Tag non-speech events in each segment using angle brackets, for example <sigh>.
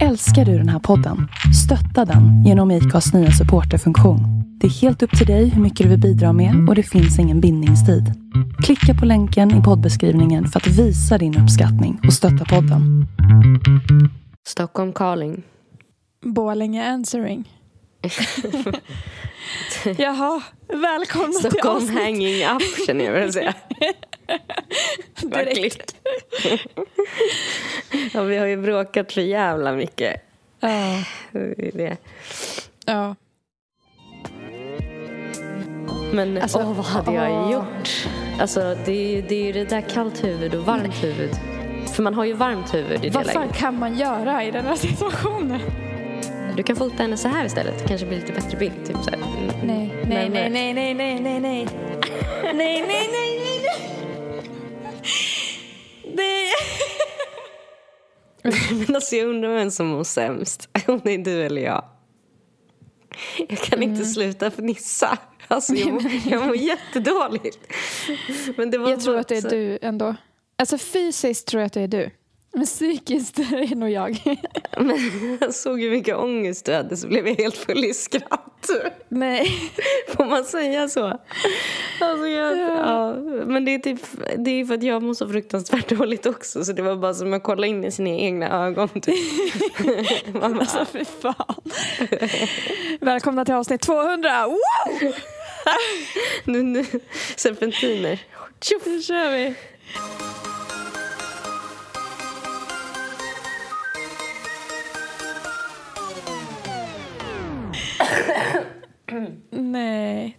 Älskar du den här podden? Stötta den genom IKAs nya supporterfunktion. Det är helt upp till dig hur mycket du vill bidra med och det finns ingen bindningstid. Klicka på länken i poddbeskrivningen för att visa din uppskattning och stötta podden. Stockholm calling. Borlänge answering. <laughs> Jaha, välkomna till Stockholm avsnitt hanging up känner jag väl säga. <laughs> direkt. ja, vi har ju bråkat för jävla mycket. Ja, Det ja. Men Alltså, åh, vad hade jag åh. gjort? Alltså det är, det är ju det där kallt huvud och varmt huvud. För man har ju varmt huvud i det Vad fan läget. kan man göra i den här situationen? Du kan fota henne så här istället. Det kanske blir lite bättre bild. Typ så här. Nej, nej, nej, Närmare. <laughs> nej, nej, nej, nej, nej. Nej, nej, nej, nej, nej. Det... <laughs> Men alltså jag undrar vem som mår sämst. <laughs> Om det är du eller jag. Jag kan inte sluta fnissa. Alltså jag, mår, <laughs> jag mår jättedåligt. Men det var Jag tror att det är så- du ändå. Alltså fysiskt tror jag att det är du. Men psykiskt <laughs> är nog jag. <laughs> Men jag såg hur mycket ångest du hade så blev jag helt full i skratt. Nej. <laughs> Får man säga så? Alltså jag, ja. Men det är, typ, det är för att jag mår så fruktansvärt dåligt också så det var bara som att kolla in i sina egna ögon. Typ. Man bara, Alltså fy fan. Välkomna till avsnitt 200. Wow! nu, nu, serpentiner. Tjoff! Nu kör vi.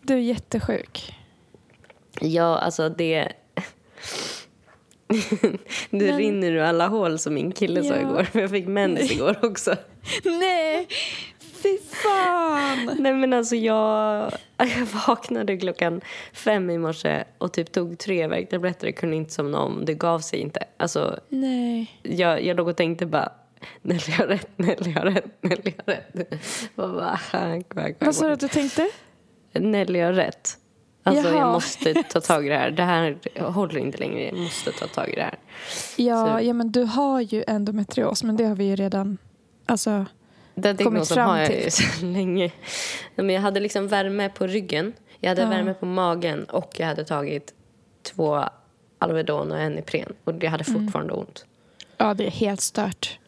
Du är jättesjuk. Ja, alltså det... <laughs> Du Men- rinner ur alla hål som min kille sa Ja. igår. För jag fick mens igår också. <laughs> Nej, fy fan. Nej men alltså jag, <laughs> jag vaknade klockan fem i morse och typ tog tre värktabletter och kunde inte somna om. Det gav sig inte. Alltså Nej. jag, jag låg och tänkte bara Nelly har rätt, Nelly har rätt, Nelly har rätt. Och bara, quack, quack, Vad sa du att du tänkte? Nelly har rätt. Alltså Jaha. jag måste ta tag i det här. Det här håller inte längre. Jag måste ta tag i det här. Ja, Så- ja, men du har ju endometrios, men det har vi ju redan... Alltså, Den kommit fram har jag ju till. <laughs> så länge. Men jag hade liksom värme på ryggen, jag hade Ja. värme på magen och jag hade tagit två Alvedon och en Ipren. Och jag hade Mm. fortfarande ont. ja, det är helt stört.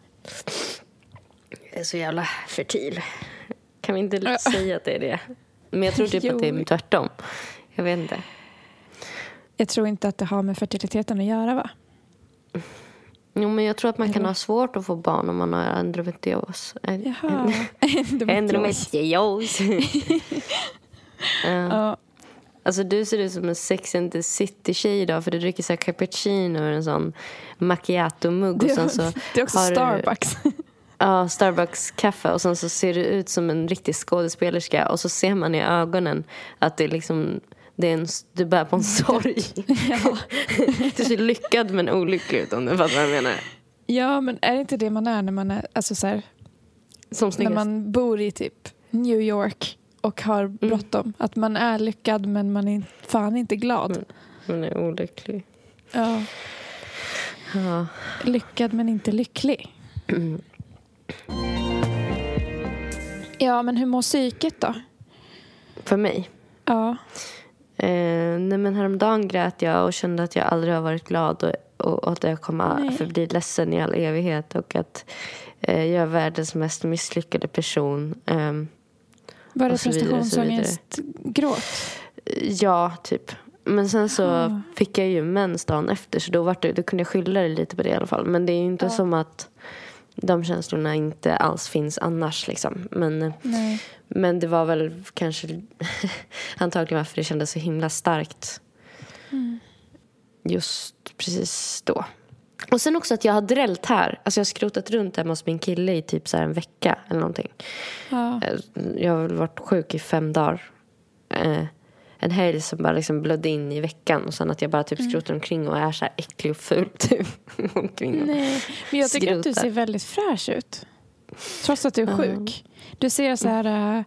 Jag är så jävla fertil. Kan vi inte Ja. säga att det är det? Men jag tror typ att det är tvärtom. Jag vet inte. Jag tror inte att det har med fertiliteten att göra, va? Jo, men jag tror att man kan ha svårt att få barn om man har endometrios. Jaha. Endometrios. <laughs> Alltså du ser ut som en Sex and the City-tjej idag för du dricker så här cappuccino och en sån macchiato-mugg. Och det, sen så det är också har du- Starbucks. Ja, Starbucks-kaffe och sen så ser du ut som en riktig skådespelerska och så ser man i ögonen att det är liksom det är en, du bär på en sorg. ja. <laughs> Du ser lyckad men olycklig ut om du fattar vad jag menar. ja, men är det inte det man är när man, är, alltså så här, Som när man bor i typ New York och har Mm. bråttom? Att man är lyckad men man är fan inte glad. Mm. Man är olycklig. Ja. Ja. Lyckad men inte lycklig. Ja, men hur mår psyket då? För mig. Ja. Eh, nej men häromdagen grät jag och kände att jag aldrig har varit glad och, och, och att jag kommer Nej. förbli ledsen i all evighet och att eh, jag är världens mest misslyckade person. Ehm, Var det prestationsångest-gråt? ja, typ. Men sen så Ah. fick jag ju mens dagen efter så då, var det, då kunde jag skylla det lite på det i alla fall. Men det är ju inte Ja. som att de känslorna inte alls finns annars liksom. Men, Nej. men det var väl kanske <laughs> antagligen varför det kändes så himla starkt Mm. just precis då. Och sen också att jag har drällt här. Alltså jag har skrotat runt hemma hos min kille i typ så en vecka eller någonting. Ja. Eh, Jag har varit sjuk i fem dagar. Eh, en helg som bara liksom blödde in i veckan och sen att jag bara typ skrotar omkring och är så här äcklig och ful <laughs> typ. omkring och- Nej, men jag tycker att du Skrotar. ser väldigt fräsch ut. Trots att du är Ja. sjuk. Du ser så här... äh,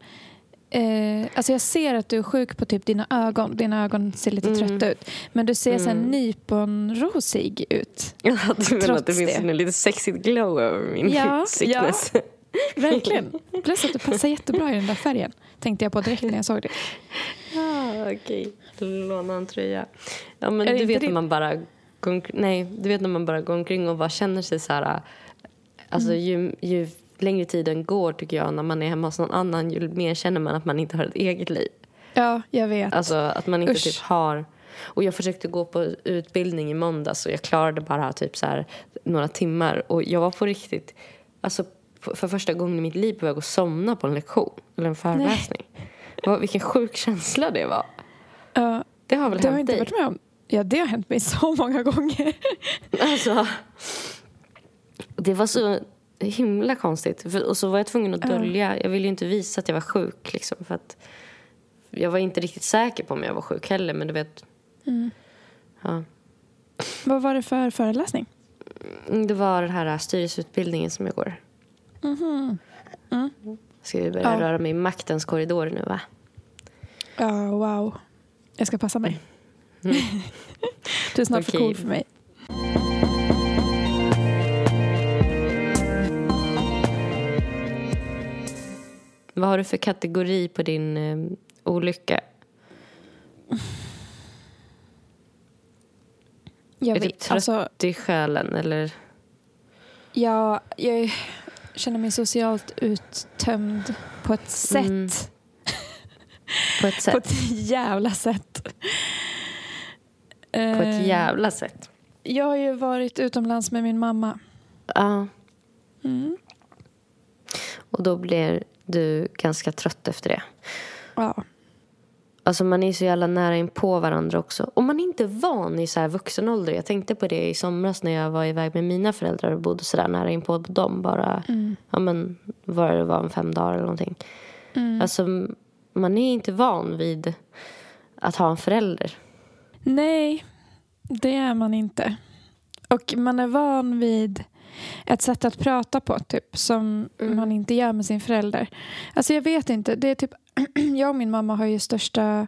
Eh, alltså jag ser att du är sjuk på typ dina ögon. Dina ögon ser lite Mm. trötta ut. Men du ser så här Mm. nyponrosig ut. <laughs> Ja, du menar att det finns en lite sexigt glow över min Ja, sickness? <laughs> Verkligen. Plus att du passar jättebra i den där färgen. Tänkte jag på direkt när jag såg det. <laughs> Ah, Okej, låna en tröja. Ja, men du vet när man bara nej, du vet när man bara går omkring och bara känner sig så här... Alltså Mm. ju, ju längre tiden går tycker jag när man är hemma hos någon annan ju mer känner man att man inte har ett eget liv. Ja, jag vet. Alltså att man inte Usch. typ har... Och jag försökte gå på utbildning i måndags och jag klarade bara typ så här några timmar. Och jag var på riktigt, alltså för första gången i mitt liv på väg att somna på en lektion eller en föreläsning. Vad, vilken sjuk känsla det var. Ja, Det har väl det har hänt inte dig? varit med om. Ja, det har hänt mig så många gånger. <laughs> Alltså, det var så himla konstigt. För, och så var jag tvungen att Ja. dölja. Jag ville ju inte visa att jag var sjuk. Liksom, för att jag var inte riktigt säker på om jag var sjuk heller. Men du vet, Mm. ja. Vad var det för föreläsning? Mm, Det var den här styrelseutbildningen som jag går. Mhm. Ska vi börja Ja. röra mig i maktens korridor nu va? Ja, wow. Jag ska passa mig. <laughs> du är snart för Okej. cool för mig. Vad har du för kategori på din eh, olycka? Jag är du vet. trött Alltså, i själen eller? jag, jag känner mig socialt uttömd på ett sätt. Mm. <laughs> På ett sätt? På ett jävla sätt. På ett Eh, jävla sätt? Jag har ju varit utomlands med min mamma. Ja. Mm. Och då blir du ganska trött efter det. Ja. Alltså man är så jävla nära in på varandra också. Och man är inte van i så här vuxen ålder. Jag tänkte på det i somras när jag var iväg med mina föräldrar och bodde så där nära in på dem. Bara, Mm. ja men, vad det var, en fem dagar eller någonting. Mm. Alltså man är inte van vid att ha en förälder. Nej, det är man inte. Och man är van vid ett sätt att prata på typ som Mm. man inte gör med sin förälder. Alltså jag vet inte. Det är typ, <clears throat> jag och min mamma har ju största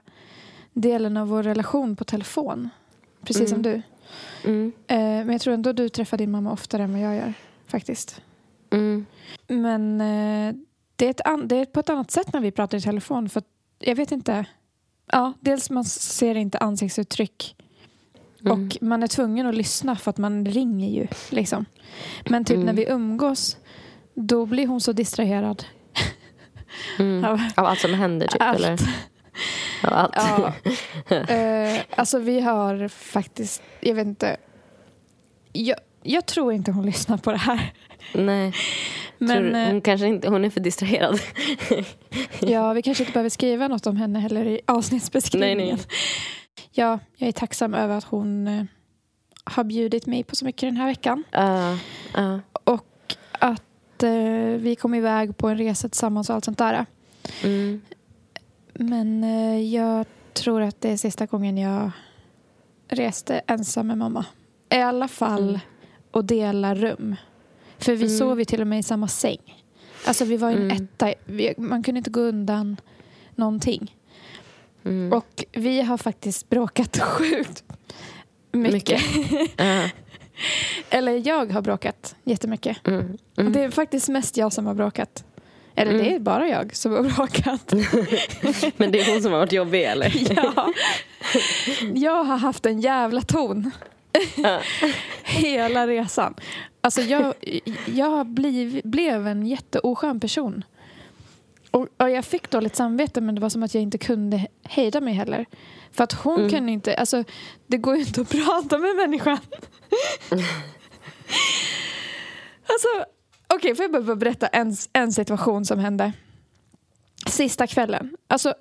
delen av vår relation på telefon. Precis som du. Mm. Eh, men jag tror ändå du träffar din mamma oftare än vad jag gör. Faktiskt. Mm. Men eh, det, är ett det är på ett annat sätt när vi pratar i telefon. För jag vet inte. Ja, dels man ser inte ansiktsuttryck. Mm. Och man är tvungen att lyssna för att man ringer ju. Liksom. Men typ Mm. när vi umgås, då blir hon så distraherad. Mm. Av Av allt som händer typ allt. eller? Av allt. Ja. <laughs> Eh, alltså vi har faktiskt, jag vet inte. Jag, jag tror inte hon lyssnar på det här. Nej. <laughs> Men du, eh, hon kanske inte, hon är för distraherad. ja, vi kanske inte behöver skriva något om henne heller i <laughs> avsnittsbeskrivningen. Nej, nej. Ja, jag är tacksam över att hon eh, har bjudit mig på så mycket den här veckan. Ja, ja. Och att eh, vi kom iväg på en resa tillsammans och allt sånt där. Mm. Men eh, jag tror att det är sista gången jag reste ensam med mamma. I alla fall Mm. och dela rum. För vi Mm. sov ju till och med i samma säng. Alltså vi var i en Mm. etta. Vi, man kunde inte gå undan någonting. Mm. Och vi har faktiskt bråkat <laughs> sjukt mycket. <laughs> Ja. Eller jag har bråkat jättemycket. Mm. Och Mm. det är faktiskt mest jag som har bråkat. Eller Mm. det är bara jag som har bråkat. <laughs> Men det är hon som har varit jobbig eller? ja. Jag har haft en jävla ton. Hela resan. Alltså jag, jag bliv, blev en jätteoskön person. Och, och jag fick dåligt samvete men det var som att jag inte kunde hejda mig heller. För att hon Mm. kunde inte, alltså det går ju inte att prata med människan. <laughs> alltså, okej får jag bara berätta en, en situation som hände. Sista kvällen. Alltså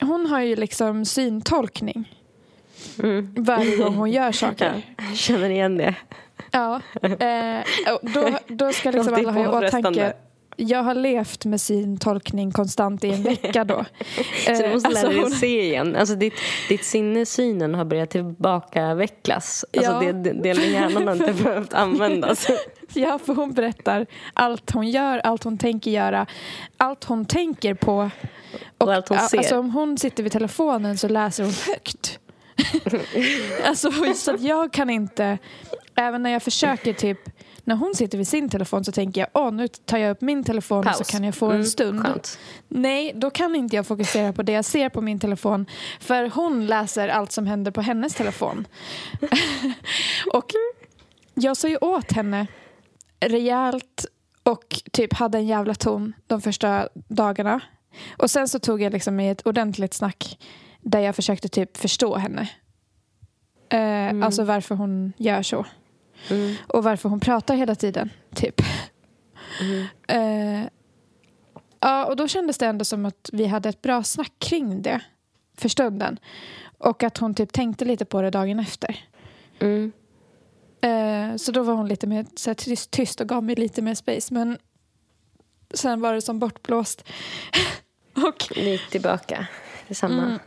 hon har ju liksom syntolkning Mm. varje gång hon gör <laughs> saker. Jag känner igen det. Ja, eh, då, då ska <laughs> liksom alla ha i åtanke jag har levt med syntolkning konstant i en vecka då. <laughs> Så du Eh, måste lära alltså dig att se igen. Alltså ditt, ditt sinnesynen har börjat tillbaka vecklas. Alltså Ja. det, delen hjärnan har inte <laughs> behövt användas. Ja, för hon berättar allt hon gör, allt hon tänker göra, allt hon tänker på Och allt hon ser. Alltså, om hon sitter vid telefonen så läser hon högt. <laughs> alltså, så att jag kan inte, även när jag försöker typ, när hon sitter vid sin telefon så tänker jag, åh nu tar jag upp min telefon Paus. så kan jag få en Mm, stund. Skönt. Nej, då kan inte jag fokusera på det jag ser på min telefon. För hon läser allt som händer på hennes telefon. <laughs> och jag sa ju åt henne rejält och typ hade en jävla ton de första dagarna. Och sen så tog jag liksom i ett ordentligt snack där jag försökte typ förstå henne. Eh, Alltså varför hon gör så. Mm. Och varför hon pratar hela tiden, typ. Mm. Eh, ja, och då kändes det ändå som att vi hade ett bra snack kring det för stunden. Och att hon typ tänkte lite på det dagen efter. Mm. Eh, så då var hon lite mer så här, tyst, tyst och gav mig lite mer space. Men sen var det som bortblåst. <laughs> och gick tillbaka till samma. Mm.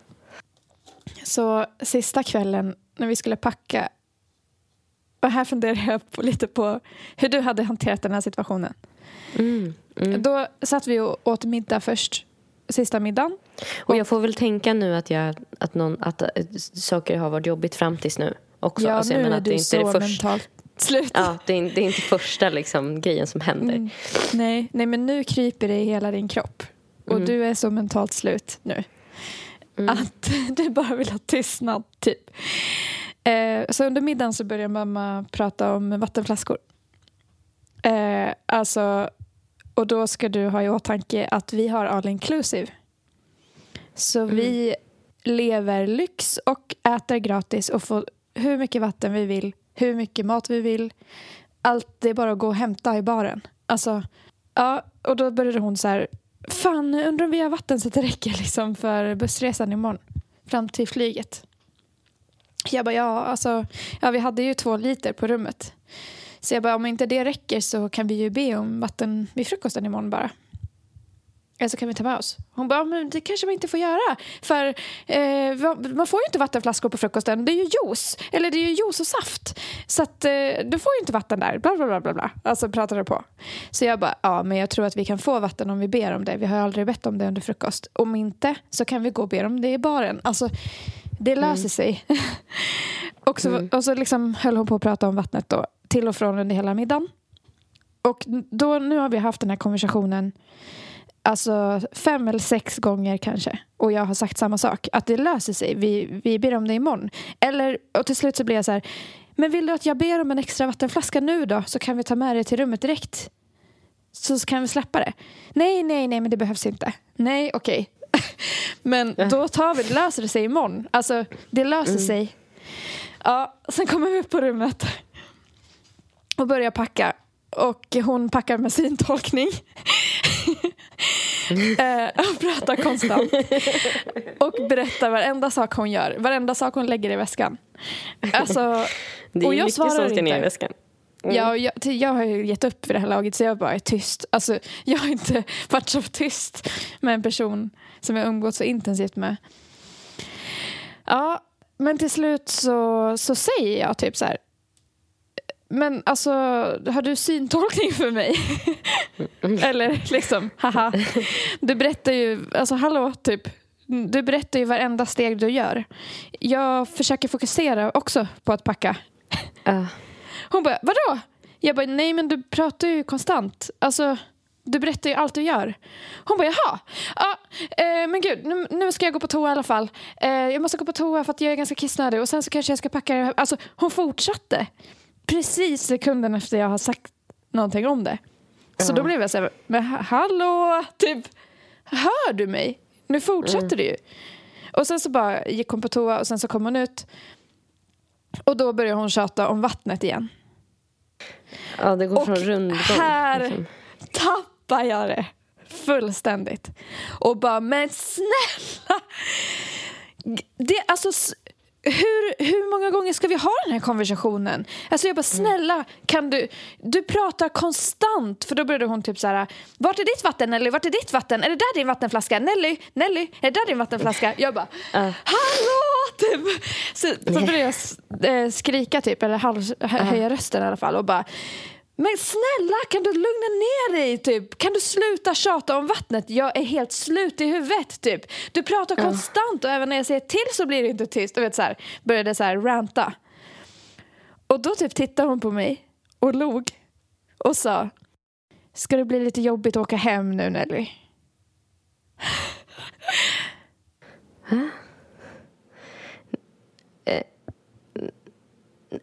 så sista kvällen när vi skulle packa och här funderar jag på, lite på hur du hade hanterat den här situationen. Mm. Mm. Då satt vi och åt middag först, sista middagen. Och jag får väl tänka nu att, jag, att, någon, att äh, saker har varit jobbigt fram tills nu också. ja, Alltså, nu menar är att det du inte så är det mentalt slut. ja, det, är, det är inte första liksom, grejen som händer. Mm. Nej, nej, men nu kryper det i hela din kropp. Och Mm. du är så mentalt slut nu. Mm. Att <laughs> du bara vill ha tystnad, typ. Eh, så under middagen så börjar mamma prata om vattenflaskor. Eh, alltså, och då ska du ha i åtanke att vi har all inclusive. Så Mm. vi lever lyx och äter gratis och får hur mycket vatten vi vill, hur mycket mat vi vill. Allt det är bara att gå och hämta i baren. Alltså, ja, och då började hon så här, fan undrar om vi har vatten så att det räcker liksom för bussresan imorgon fram till flyget. Jag bara, ja, alltså, ja, vi hade ju två liter på rummet. Så jag bara, om inte det räcker så kan vi ju be om vatten vid frukosten imorgon bara. Eller så kan vi ta med oss. Hon bara, men det kanske man inte får göra. För eh, man får ju inte vattenflaskor på frukosten. Det är ju juice. Eller det är ju juice och saft. Så att eh, du får ju inte vatten där. Bla, bla, bla, bla, bla. Alltså pratade på. Så jag bara, ja men jag tror att vi kan få vatten om vi ber om det. Vi har aldrig bett om det under frukost. Om inte så kan vi gå och be om det i baren. Alltså det löser sig. <laughs> och så, Mm. och så liksom höll hon på att prata om vattnet då. Till och från under hela middagen. Och då, nu har vi haft den här konversationen alltså fem eller sex gånger kanske. Och jag har sagt samma sak. Att det löser sig. Vi, vi ber om det imorgon. Eller, och till slut så blir jag så här. Men vill du att jag ber om en extra vattenflaska nu då? Så kan vi ta med det till rummet direkt. Så kan vi släppa det. Nej, nej, nej, men det behövs inte. Nej, okej. Men då tar vi det. Löser det sig imorgon. Alltså, det löser sig. Ja, sen kommer vi upp på rummet. Och börjar packa. Och hon packar med syntolkning. <laughs> eh, och pratar konstant. Och berättar varenda sak hon gör. Varenda sak hon lägger i väskan. Alltså, <laughs> Det är och jag mycket svarar som ska ner i väskan. Mm. Ja, jag, jag har ju gett upp för det här laget så jag bara är tyst. Alltså, jag har inte <laughs> varit så tyst med en person som jag umgått så intensivt med. Ja, men till slut så, så säger jag typ så här. Men alltså, har du syntolkning för mig? <laughs> Eller liksom, haha. Du berättar ju, alltså hallå, typ. Du berättar ju varenda steg du gör. Jag försöker fokusera också på att packa. Ja. Hon bara, vadå? Jag bara, nej men du pratar ju konstant. Alltså, du berättar ju allt du gör. Hon bara, jaha. Ja, eh, men gud, nu, nu ska jag gå på toa i alla fall. Eh, jag måste gå på toa för att jag är ganska kissnödig och sen så kanske jag ska packa det här. Alltså, hon fortsatte. Precis sekunden efter jag har sagt någonting om det. Så Ja. då blev jag så här, men ha- hallå, typ, hör du mig? Nu fortsätter du ju. Och sen så bara gick hon på toa och sen så kom hon ut. Och då började hon tjata om vattnet igen. ja, det går Och från rundgång. här liksom. Tappar det fullständigt. Och bara, men snälla! Det, alltså, hur, hur många gånger ska vi ha den här konversationen? Alltså jag bara, snälla, kan du... Du pratar konstant. För då började hon typ så här, vart är ditt vatten Nelly? Vart är ditt vatten? Är det där din vattenflaska? Nelly, Nelly, är det där din vattenflaska? Jag bara, Ja. hallå! Typ. Så, så började jag eh, skrika typ, eller halv, hö- höja rösten i alla fall och bara Men snälla, kan du lugna ner dig? Typ? Kan du sluta tjata om vattnet? Jag är helt slut i huvudet. Typ. Du pratar konstant och även när jag säger till så blir det inte tyst. Och vet, så här, började så här ranta. Och då typ tittade hon på mig och log och sa Ska det bli lite jobbigt att åka hem nu Nelly?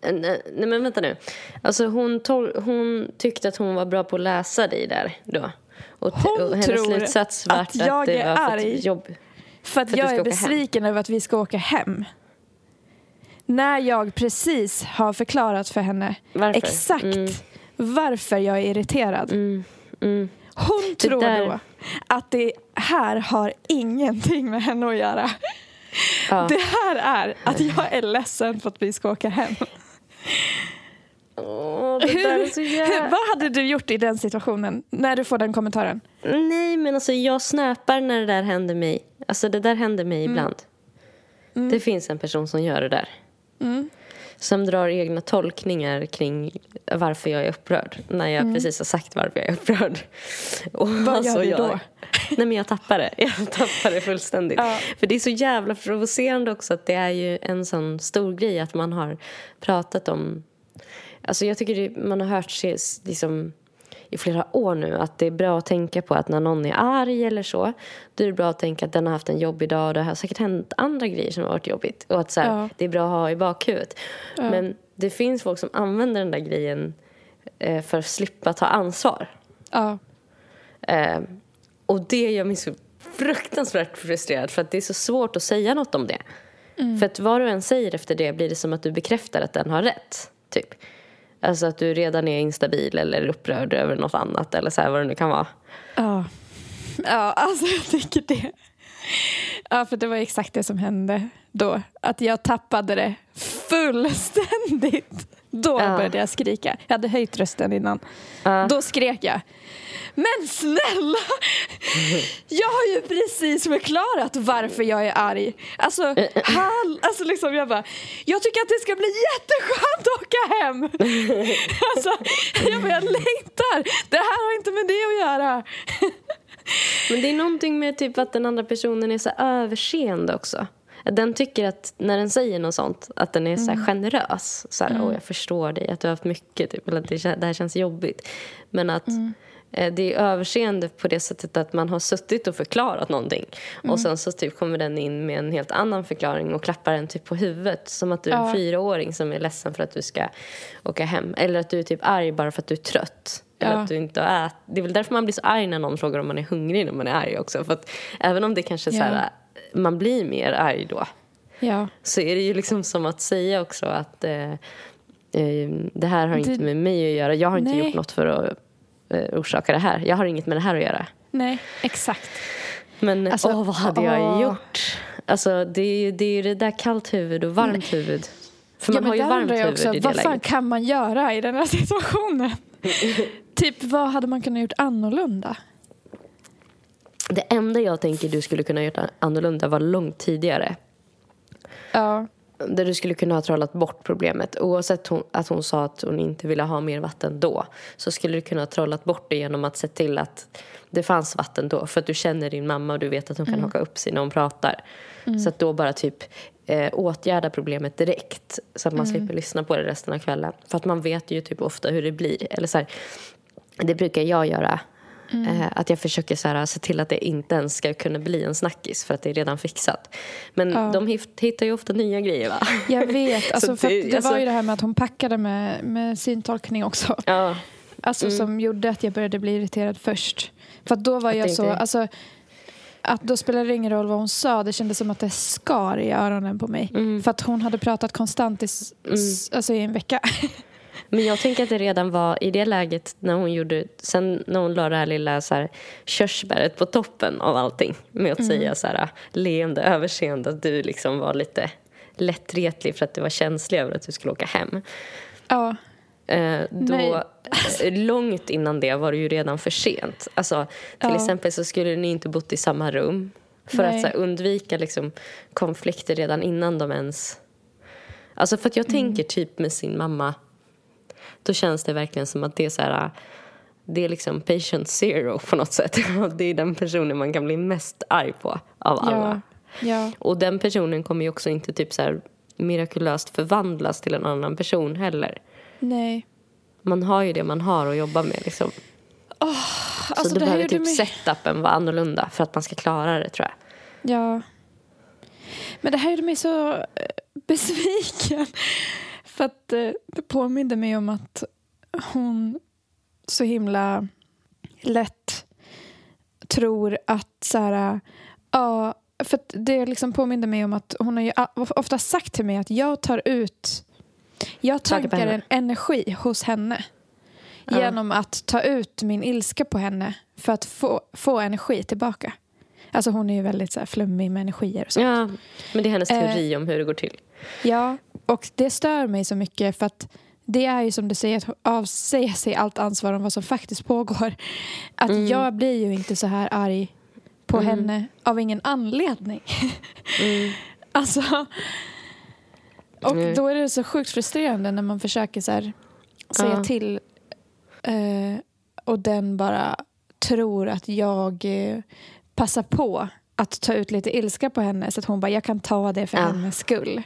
Nej, nej, men vänta nu. Alltså hon, tol- hon tyckte att hon var bra på att läsa dig där då. Och, t- Hon och hennes tror slutsats var att att, jag det är var för arg. att jobb. För att För att jag är åka hem. besviken över att vi ska åka hem. När jag precis har förklarat för henne Varför? exakt Mm. varför jag är irriterad. Mm, mm. Hon tror där- då att det här har ingenting med henne att göra. Ja. Det här är att jag är ledsen för att vi ska åka hem. Så Hur, jävla... vad hade du gjort i den situationen när du får den kommentaren? Nej, men alltså jag snäpar när det där händer mig. Alltså det där händer mig Mm. ibland. Det finns en person som gör det där. Mm. Som drar egna tolkningar kring varför jag är upprörd. När jag precis har sagt varför jag är upprörd. <laughs> Och Mm. Vad gör du då? Nej men jag tappar det. Jag tappar det fullständigt. Ja. För det är så jävla provocerande också att det är ju en sån stor grej att man har pratat om... Alltså jag tycker det, man har hört sig liksom i flera år nu att det är bra att tänka på att när någon är arg eller så då är det bra att tänka att den har haft en jobbig dag och det har säkert hänt andra grejer som har varit jobbigt och att så här, Ja. det är bra att ha i bakhuvudet. Men det finns folk som använder den där grejen eh, för att slippa ta ansvar. Ja. Eh, och det gör mig så fruktansvärt frustrerad för att det är så svårt att säga något om det. För att vad du än säger efter det blir det som att du bekräftar att den har rätt. Typ. Alltså att du redan är instabil eller upprörd över något annat eller så här vad det nu kan vara. Ja. ja, alltså jag tycker det. Ja, för det var exakt det som hände då. Att jag tappade det fullständigt. Då Ja. började jag skrika. Jag hade höjt rösten innan. Ja. Då skrek jag. Men snälla! Jag har ju precis förklarat varför jag är arg. Alltså, hall, alltså liksom jag bara, jag tycker att det ska bli jätteskönt att åka hem. <laughs> Alltså, jag bara, jag längtar. Det här har inte med det att göra. Men det är någonting med typ att den andra personen är så överseende också. Den tycker att när den säger något sånt, att den är så här generös. Så här, Åh, jag förstår dig, att du har haft mycket, typ, eller att det, det här känns jobbigt. Men att eh, det är överseende på det sättet att man har suttit och förklarat någonting. Och sen så typ kommer den in med en helt annan förklaring och klappar en typ på huvudet. Som att du är en Ja. fyraåring som är ledsen för att du ska åka hem. Eller att du är typ arg bara för att du är trött. Eller Ja. att du inte har ät. Det är väl därför man blir så arg när någon frågar om man är hungrig när man är arg också. För att även om det kanske är så här, man blir mer arg då. Ja. Så är det ju liksom som att säga också att eh, eh, det här har inte Det- med mig att göra. Jag har inte Nej. gjort något för att eh, orsaka det här. Jag har inget med det här att göra. Nej, exakt. Men Alltså, åh, vad hade jag åh. gjort? Alltså, det är ju det, är ju det där kallt huvud och varmt huvud. För man men har ju varmt huvud också, i det Vad fan läget. kan man göra i den här <laughs> situationen? <laughs> typ, vad hade man kunnat gjort annorlunda? Det enda jag tänker du skulle kunna gjort annorlunda var långt tidigare. Ja. Där du skulle kunna ha trollat bort problemet. Oavsett hon, att hon sa att hon inte ville ha mer vatten då. Så skulle du kunna ha trollat bort det genom att se till att det fanns vatten då. För att du känner din mamma och du vet att hon kan haka upp sig när hon pratar. Så att då bara typ eh, åtgärda problemet direkt. Så att man slipper lyssna på det resten av kvällen. För att man vet ju typ ofta hur det blir. Eller så här, det brukar jag göra. Eh, att jag försöker så här, se till att det inte ens ska kunna bli en snackis för att det är redan fixat. Men Ja. de hittar ju ofta nya grejer va? <laughs> Jag vet, alltså, Så för det- det alltså- var ju det här med att hon packade med, med syntolkning också. Ja, Alltså Mm. som gjorde att jag började bli irriterad först. För då var jag så, tänkte- alltså att då spelade det ingen roll vad hon sa, det kändes som att det skar i öronen på mig. Mm. För att hon hade pratat konstant i, s- alltså i en vecka. <laughs> men jag tänker att det redan var i det läget när hon gjorde, sen när hon la det här lilla så här, körsbäret på toppen av allting med att säga så här leende, överseende att du liksom var lite lättretlig för att du var känslig över att du skulle åka hem. ja. Eh, då, Nej. eh, långt innan det var det ju redan för sent. Alltså, till Ja. exempel så skulle ni inte bott i samma rum. För Nej. att här, undvika liksom, konflikter redan innan de ens... Alltså för att jag Mm. tänker typ med sin mamma. Då känns det verkligen som att det är så här, det är liksom patient zero på något sätt. <laughs> Det är den personen man kan bli mest arg på av alla. Ja. ja. Och den personen kommer ju också inte typ så här mirakulöst förvandlas till en annan person heller. Nej. Man har ju det man har att jobba med liksom. Alltså, så då det behöver typ mig- setupen vara annorlunda för att man ska klara det tror jag. Ja. Men det här gjorde mig så eh, <laughs> besviken. För att eh, det påminde mig om att hon så himla lätt tror att så här, ja, för det liksom påminde mig om att hon har ju ofta sagt till mig att jag tar ut jag tankar en energi hos henne Ja. genom att ta ut min ilska på henne för att få, få energi tillbaka. Alltså hon är ju väldigt så här, flummig med energier och sånt. Ja, men det är hennes Eh. teori om hur det går till. Ja, och det stör mig så mycket för att det är ju som du säger att avsäga sig allt ansvar om vad som faktiskt pågår. Att Mm. jag blir ju inte så här arg på henne av ingen anledning. Mm. <laughs> alltså, och då är det så sjukt frustrerande när man försöker så här, säga Ja. till eh, och den bara tror att jag eh, passar på att ta ut lite ilska på henne så att hon bara, jag kan ta det för Ja. hennes skull.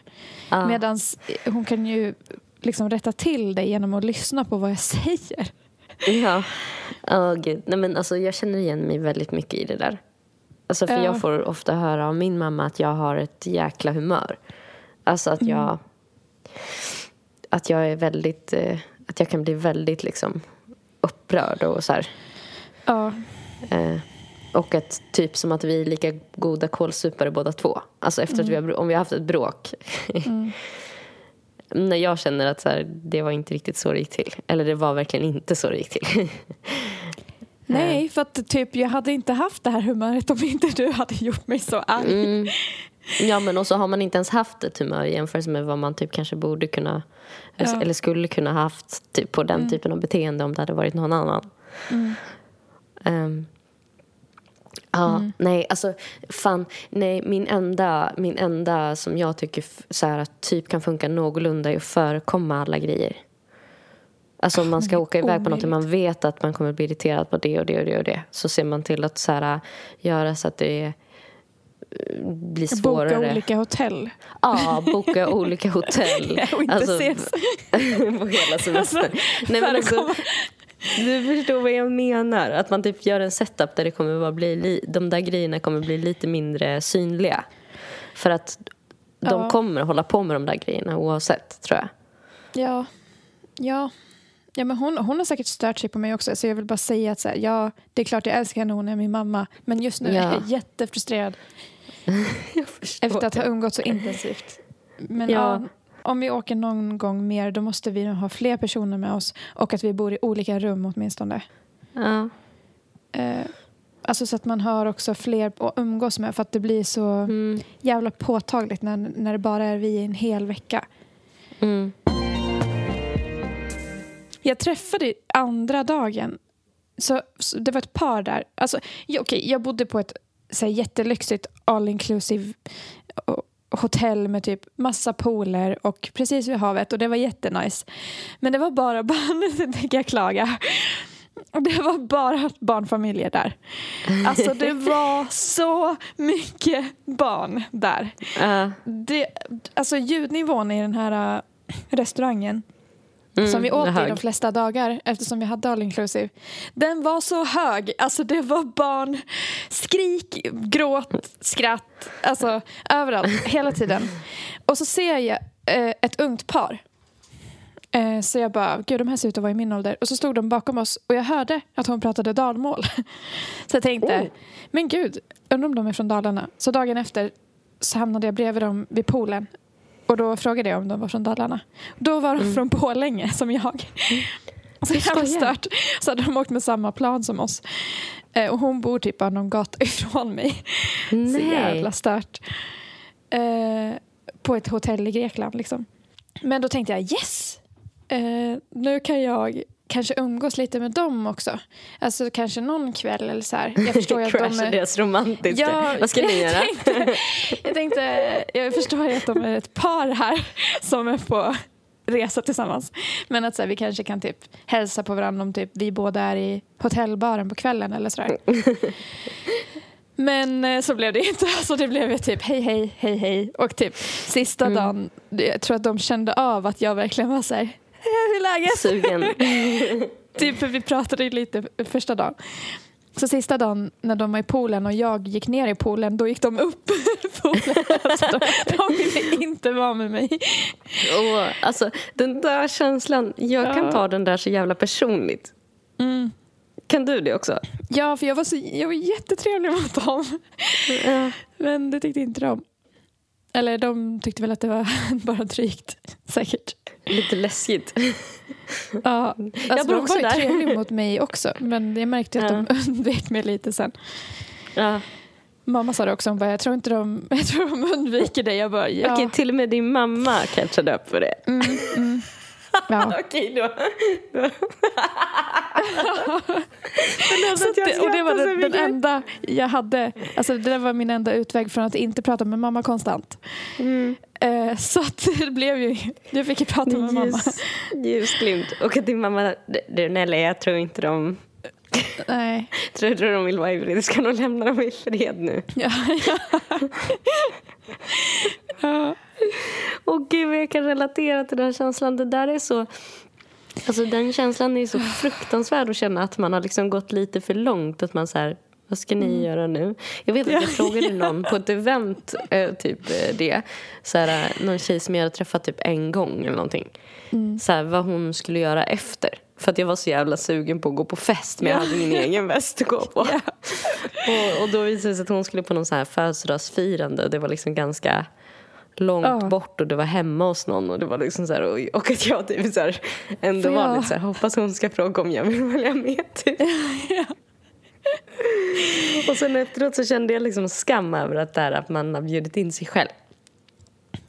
Ja. Medan hon kan ju liksom rätta till det genom att lyssna på vad jag säger. Ja. Åh, gud. Nej, men alltså, jag känner igen mig väldigt mycket i det där. Alltså, för Ja. Jag får ofta höra av min mamma att jag har ett jäkla humör. Alltså att jag... Att jag är väldigt... Eh, att jag kan bli väldigt liksom upprörd och så här. Ja, Eh, och att typ som att vi är lika goda kålsupare båda två. Alltså efter att vi har, om vi har haft ett bråk. <laughs> När jag känner att så här, det var inte riktigt så det gick till. Eller det var verkligen inte så det gick till. <laughs> nej, för att typ jag hade inte haft det här humöret om inte du hade gjort mig så arg. Mm. <laughs> Ja men och så har man inte ens haft ett humör i jämförelse med vad man typ kanske borde kunna Ja. Mm. eller skulle kunna haft typ, på den typen av beteende om det hade varit någon annan. Ehm, ja, Mm. nej alltså fan, nej min enda, min enda som jag tycker så här, att typ kan funka någorlunda är att förekomma alla grejer. Alltså om man ska åka iväg på något och man vet att man kommer bli irriterad på det och det och det och det så ser man till att så här, göra så att det eh, blir svårare. Boka olika hotell. Ja, boka olika hotell. <laughs> Och inte ses. <laughs> på hela semestern. Alltså, Nej, men alltså. Du förstår vad jag menar. Att man typ gör en setup där det kommer vara bli, li- de där grejerna kommer bli lite mindre synliga. För att de Ja. kommer hålla på med de där grejerna oavsett, tror jag. Ja, ja. Ja, men hon, hon har säkert stört sig på mig också. Så jag vill bara säga att så här, ja, det är klart jag älskar henne, hon är min mamma. Men just nu är Ja. jag <laughs> jättefrustrerad <laughs> Jag efter att ha umgått så intensivt. Men Ja. ja. Om vi åker någon gång mer då måste vi ha fler personer med oss och att vi bor i olika rum åtminstone. Ja. Eh, alltså så att man har också fler att umgås med för att det blir så Mm. jävla påtagligt när, när det bara är vi en hel vecka. Mm. Jag träffade andra dagen, så, så det var ett par där. Alltså, ja, okej, jag bodde på ett så här, jättelyxigt all inclusive hotell med typ massa pooler och precis vid havet och det var jättenice. Men det var bara <laughs> barn, nu tänker jag klaga. Och Det var bara barnfamiljer där. Alltså det <laughs> var så mycket barn där. Ja. Det, alltså ljudnivån i den här äh, restaurangen Mm, som vi åt i de flesta dagar eftersom vi hade all inclusive. Den var så hög. Alltså det var barn, skrik, gråt, skratt. Alltså överallt, hela tiden. Och så ser jag eh, ett ungt par. Eh, så jag bara, gud de här ser ut att vara i min ålder. Och så stod de bakom oss och jag hörde att hon pratade dalmål. <laughs> så jag tänkte, Oh. men gud, undrar om de är från Dalarna. Så dagen efter så hamnade jag bredvid dem vid poolen. Och då frågade jag om de var från Dalarna. Då var de från Borlänge som jag. Så jävla stört. Så hade de åkt med samma plan som oss. Eh, och hon bor typ bara någon gata <laughs> ifrån mig. Så Nej. jävla stört. Eh, på ett hotell i Grekland liksom. Men då tänkte jag yes! Eh, nu kan jag kanske umgås lite med dem också. Alltså kanske någon kväll eller så här. Jag <laughs> förstår att de är... deras romantiska. Ja, Vad ska ni jag göra? Tänkte, jag tänkte, jag förstår ju att de är ett par här <laughs> som är på resa tillsammans. Men att så här, vi kanske kan typ hälsa på varandra om typ, vi båda är i hotellbaren på kvällen eller sådär. <laughs> Men eh, så blev det inte. Så det blev typ hej, hej, hej, hej. Och typ sista Mm. dagen, jag tror att de kände av att jag verkligen var så här, "Eh, <laughs> hur är läget? Sugen. <laughs> Typ, för vi pratade lite första dagen. Så sista dagen när de var i poolen och jag gick ner i poolen, då gick de upp i <laughs> poolen. Alltså, de, de ville inte vara med mig. Och, alltså, den där känslan, jag kan Ja. ta den där så jävla personligt. Mm. Kan du det också? Ja, för jag var, så, jag var jättetrevlig mot dem. Ja. Men det tyckte inte de. Eller de tyckte väl att det var bara drygt, säkert. Lite läskigt. Ja, <laughs> alltså, var de också var ju trevliga mot mig också. Men jag märkte att Ja. de <laughs> undvek mig lite sen. Ja. Mamma sa det också, hon bara, jag tror inte de, <laughs> jag tror de undviker dig. Jag bara, ja. Okej, till och med din mamma catchade upp för det. Mm, mm. Ja. <laughs> Okej då. <laughs> Så det, och det var den, den enda jag hade, alltså det var min enda utväg från att inte prata med mamma konstant. Mm. Eh, så att <laughs> det blev ju, jag fick ju prata med mamma. Ljus, ljusglimt. Och att din mamma, du Nelly, jag tror inte de Nej. tror, tror de vill vara i fred. Du ska nog lämna dem i fred nu. Ja, ja. <laughs> Och gud jag kan relatera till den känslan. Det där är så... Alltså den känslan är så fruktansvärd att känna att man har liksom gått lite för långt. Att man så här, vad ska ni göra nu? Jag vet att jag frågade <laughs> någon på ett event, eh, typ eh, det. Så här, eh, någon tjej som jag hade träffat typ en gång eller någonting. Så här, vad hon skulle göra efter. För att jag var så jävla sugen på att gå på fest men jag hade ingen egen fest att gå på. <laughs> Och, och då visade det sig att hon skulle på någon så här födelsedagsfirande. Det var liksom ganska långt Ja. bort och det var hemma hos någon och det var liksom så här, och, och att jag typ så här, ändå Får var lite så här, hoppas hon ska fråga om jag vill följa med typ. <laughs> Och sen efteråt så kände jag liksom skam över att, där, att man har bjudit in sig själv.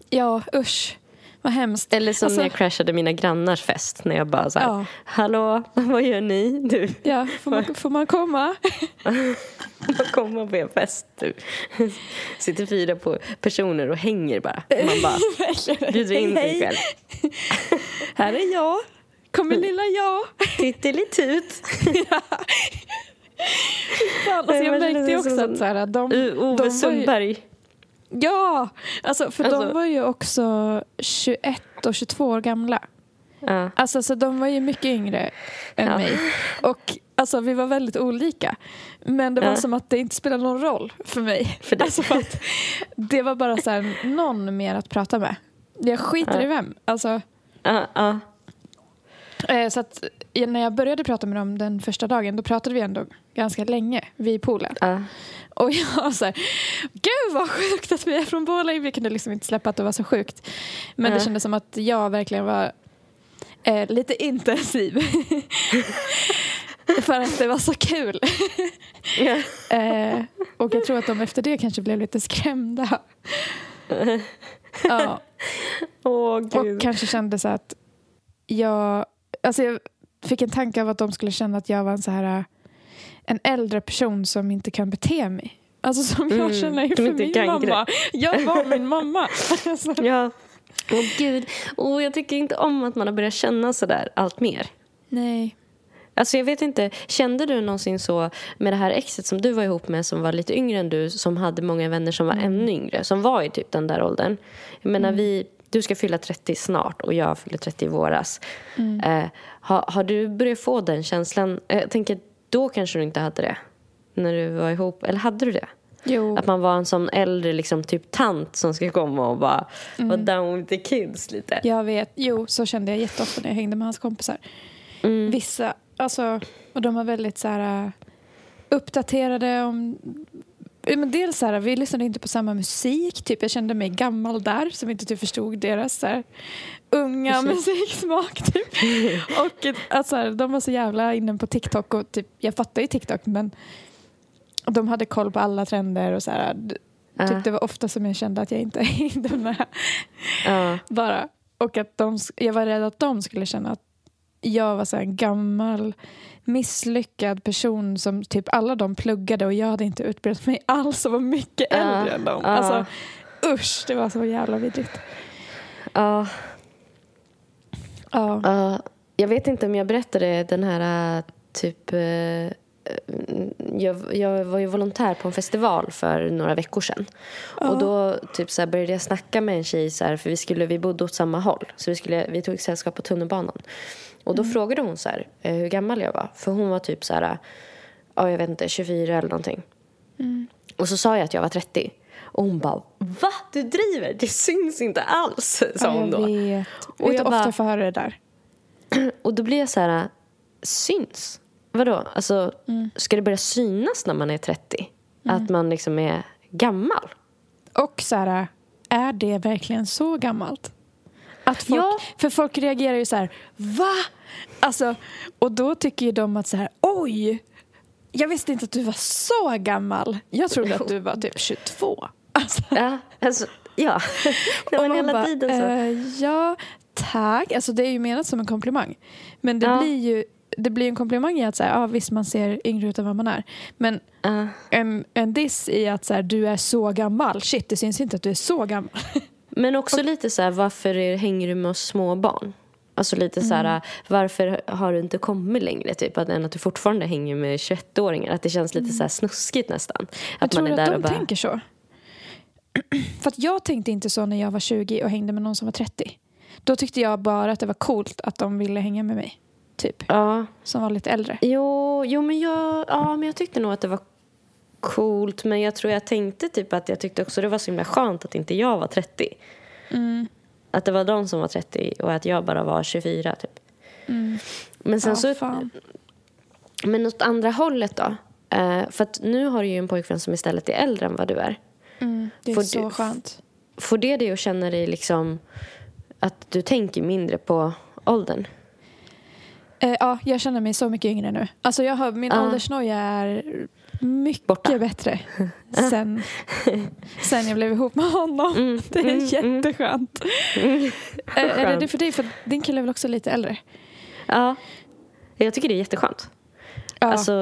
ja, usch. Vad hemskt. Eller som Alltså- när jag crashade mina grannars fest när jag bara så här, Ja. hallå, vad gör ni? Du, Ja, får man, får man komma? <laughs> får komma på er fest. Du. Sitter fyra på personer och hänger bara. Man bara <laughs> bjuder in sig själv. <laughs> Här är jag. Kommer lilla jag. Tittelitut. Fan, alltså jag märkte ju också att så här, de, Ove Sundberg. Ja, alltså, för Alltså- de var ju också 21 och 22 år gamla. Ja. Alltså så de var ju mycket yngre än Ja. mig. Och alltså, vi var väldigt olika. Men det var Ja. som att det inte spelade någon roll för mig. För dig. Alltså för att det var bara så här, någon mer att prata med. Jag skiter i vem. Alltså, eh, så att när jag började prata med dem den första dagen då pratade vi ändå ganska länge vid poolen. Och jag var så här, gud vad sjukt att vi är från Borlänge. Vi kunde liksom inte släppa att det var så sjukt. Men det Ja. kändes som att jag verkligen var eh, lite intensiv. <laughs> För att det var så kul. <laughs> Eh, och jag tror att de efter det kanske blev lite skrämda. Ja, Åh, och kanske kände så att jag... Alltså jag fick en tanke av att de skulle känna att jag var en så här en äldre person som inte kan bete mig. Alltså som Mm, jag känner inför min mamma. Jag var min mamma. <laughs> Alltså, Ja. Åh, gud. Och jag tycker inte om att man har börjat känna sådär allt mer. nej. Alltså jag vet inte, kände du någonsin så med det här exet som du var ihop med som var lite yngre än du, som hade många vänner som var ännu yngre, som var i typ den där åldern. Jag menar vi, du ska fylla 30 snart och jag fyller 30 i våras. Eh, har, har du börjat få den känslan? Eh, Jag tänker, då kanske du inte hade det när du var ihop, eller hade du det? Jo. Att man var en sån äldre liksom, typ tant som ska komma och bara vara down with the kids lite. Jag vet. Jo, så kände jag jätteofta när jag hängde med hans kompisar. Mm. Vissa, alltså, och de var väldigt så här, äh, uppdaterade om... Men dels så här, vi lyssnade inte på samma musik. Typ, jag kände mig gammal där som inte typ förstod deras så här, unga musiksmak. Typ. <laughs> Och att, så här, de var så jävla inne på TikTok. Och typ, jag fattar ju TikTok men de hade koll på alla trender. och så här, typ, Det var ofta som jag kände att jag inte <laughs> hängde med. Ja. Bara. Och att de, jag var rädd att de skulle känna att jag var så en gammal misslyckad person som typ alla de pluggade och jag hade inte utbildat mig alls och var mycket äldre än dem. Alltså usch, det var så jävla vidrigt. Ja. Ja. Ja, jag vet inte om jag berättade den här typ... äh, Jag, jag var ju volontär på en festival för några veckor sedan. Och då typ så började jag snacka med en tjej, så här, för vi, skulle, vi bodde åt samma håll. Så vi, skulle, vi tog sällskap på tunnelbanan. Och då frågade hon så här, eh, hur gammal jag var. För hon var typ så här, ja, jag vet inte, 24 eller någonting. Och så sa jag att jag var 30. Och hon bara, va? Du driver? Det syns inte alls, sa hon då. Jag vet. Och jag ofta bara- får höra det där? <clears throat> Och då blir jag så här, syns? Vadå? Alltså, ska det börja synas när man är 30? Att man liksom är gammal? Och så här, är det verkligen så gammalt? Att folk, Ja. För folk reagerar ju så här, va? Alltså, och då tycker ju de att så här, oj, jag visste inte att du var så gammal. Jag trodde att du var typ 22. Alltså, Ja, alltså, ja. <laughs> Det och var hela bara, tiden så. "Eh, ja, tack. Alltså, det är ju menat som en komplimang. Men det Ja. blir ju det blir en komplimang i att så här, ja, visst man ser yngre ut än vad man är. Men Ja. en, en diss i att så här, du är så gammal. Shit, det syns inte att du är så gammal. <laughs> Men också lite så här, varför är, hänger du med små barn? Alltså lite så här, varför har du inte kommit längre? Typ, att, än att du fortfarande hänger med 21-åringar. Att det känns lite så här snuskigt nästan. Jag Att tror man är att där de och bara... tänker så. <clears throat> För att jag tänkte inte så när jag var 20 och hängde med någon som var 30. Då tyckte jag bara att det var coolt att de ville hänga med mig. Typ. Ja. Som var lite äldre. Jo, jo men, jag, ja, men jag tyckte nog att det var coolt. Men jag tror jag tänkte typ att jag tyckte också det var så himla skönt att inte jag var 30. Mm. Att det var de som var 30 och att jag bara var 24 typ. Men sen Ja, så... fan. Men åt andra hållet då? Eh, för att nu har du ju en pojkvän som istället är äldre än vad du är. Mm, det är Får så du- skönt. Får det dig att känna dig liksom att du tänker mindre på åldern? Eh, ja, jag känner mig så mycket yngre nu. Alltså jag har, min Ja. åldersnoja är mycket Borta. bättre <laughs> sen, sen jag blev ihop med honom. Mm, <laughs> Det är mm, mm. jätteskönt. <laughs> Eh, är det det för dig? För din kille är väl också lite äldre? Ja, jag tycker det är jätteskönt. Ja. Alltså,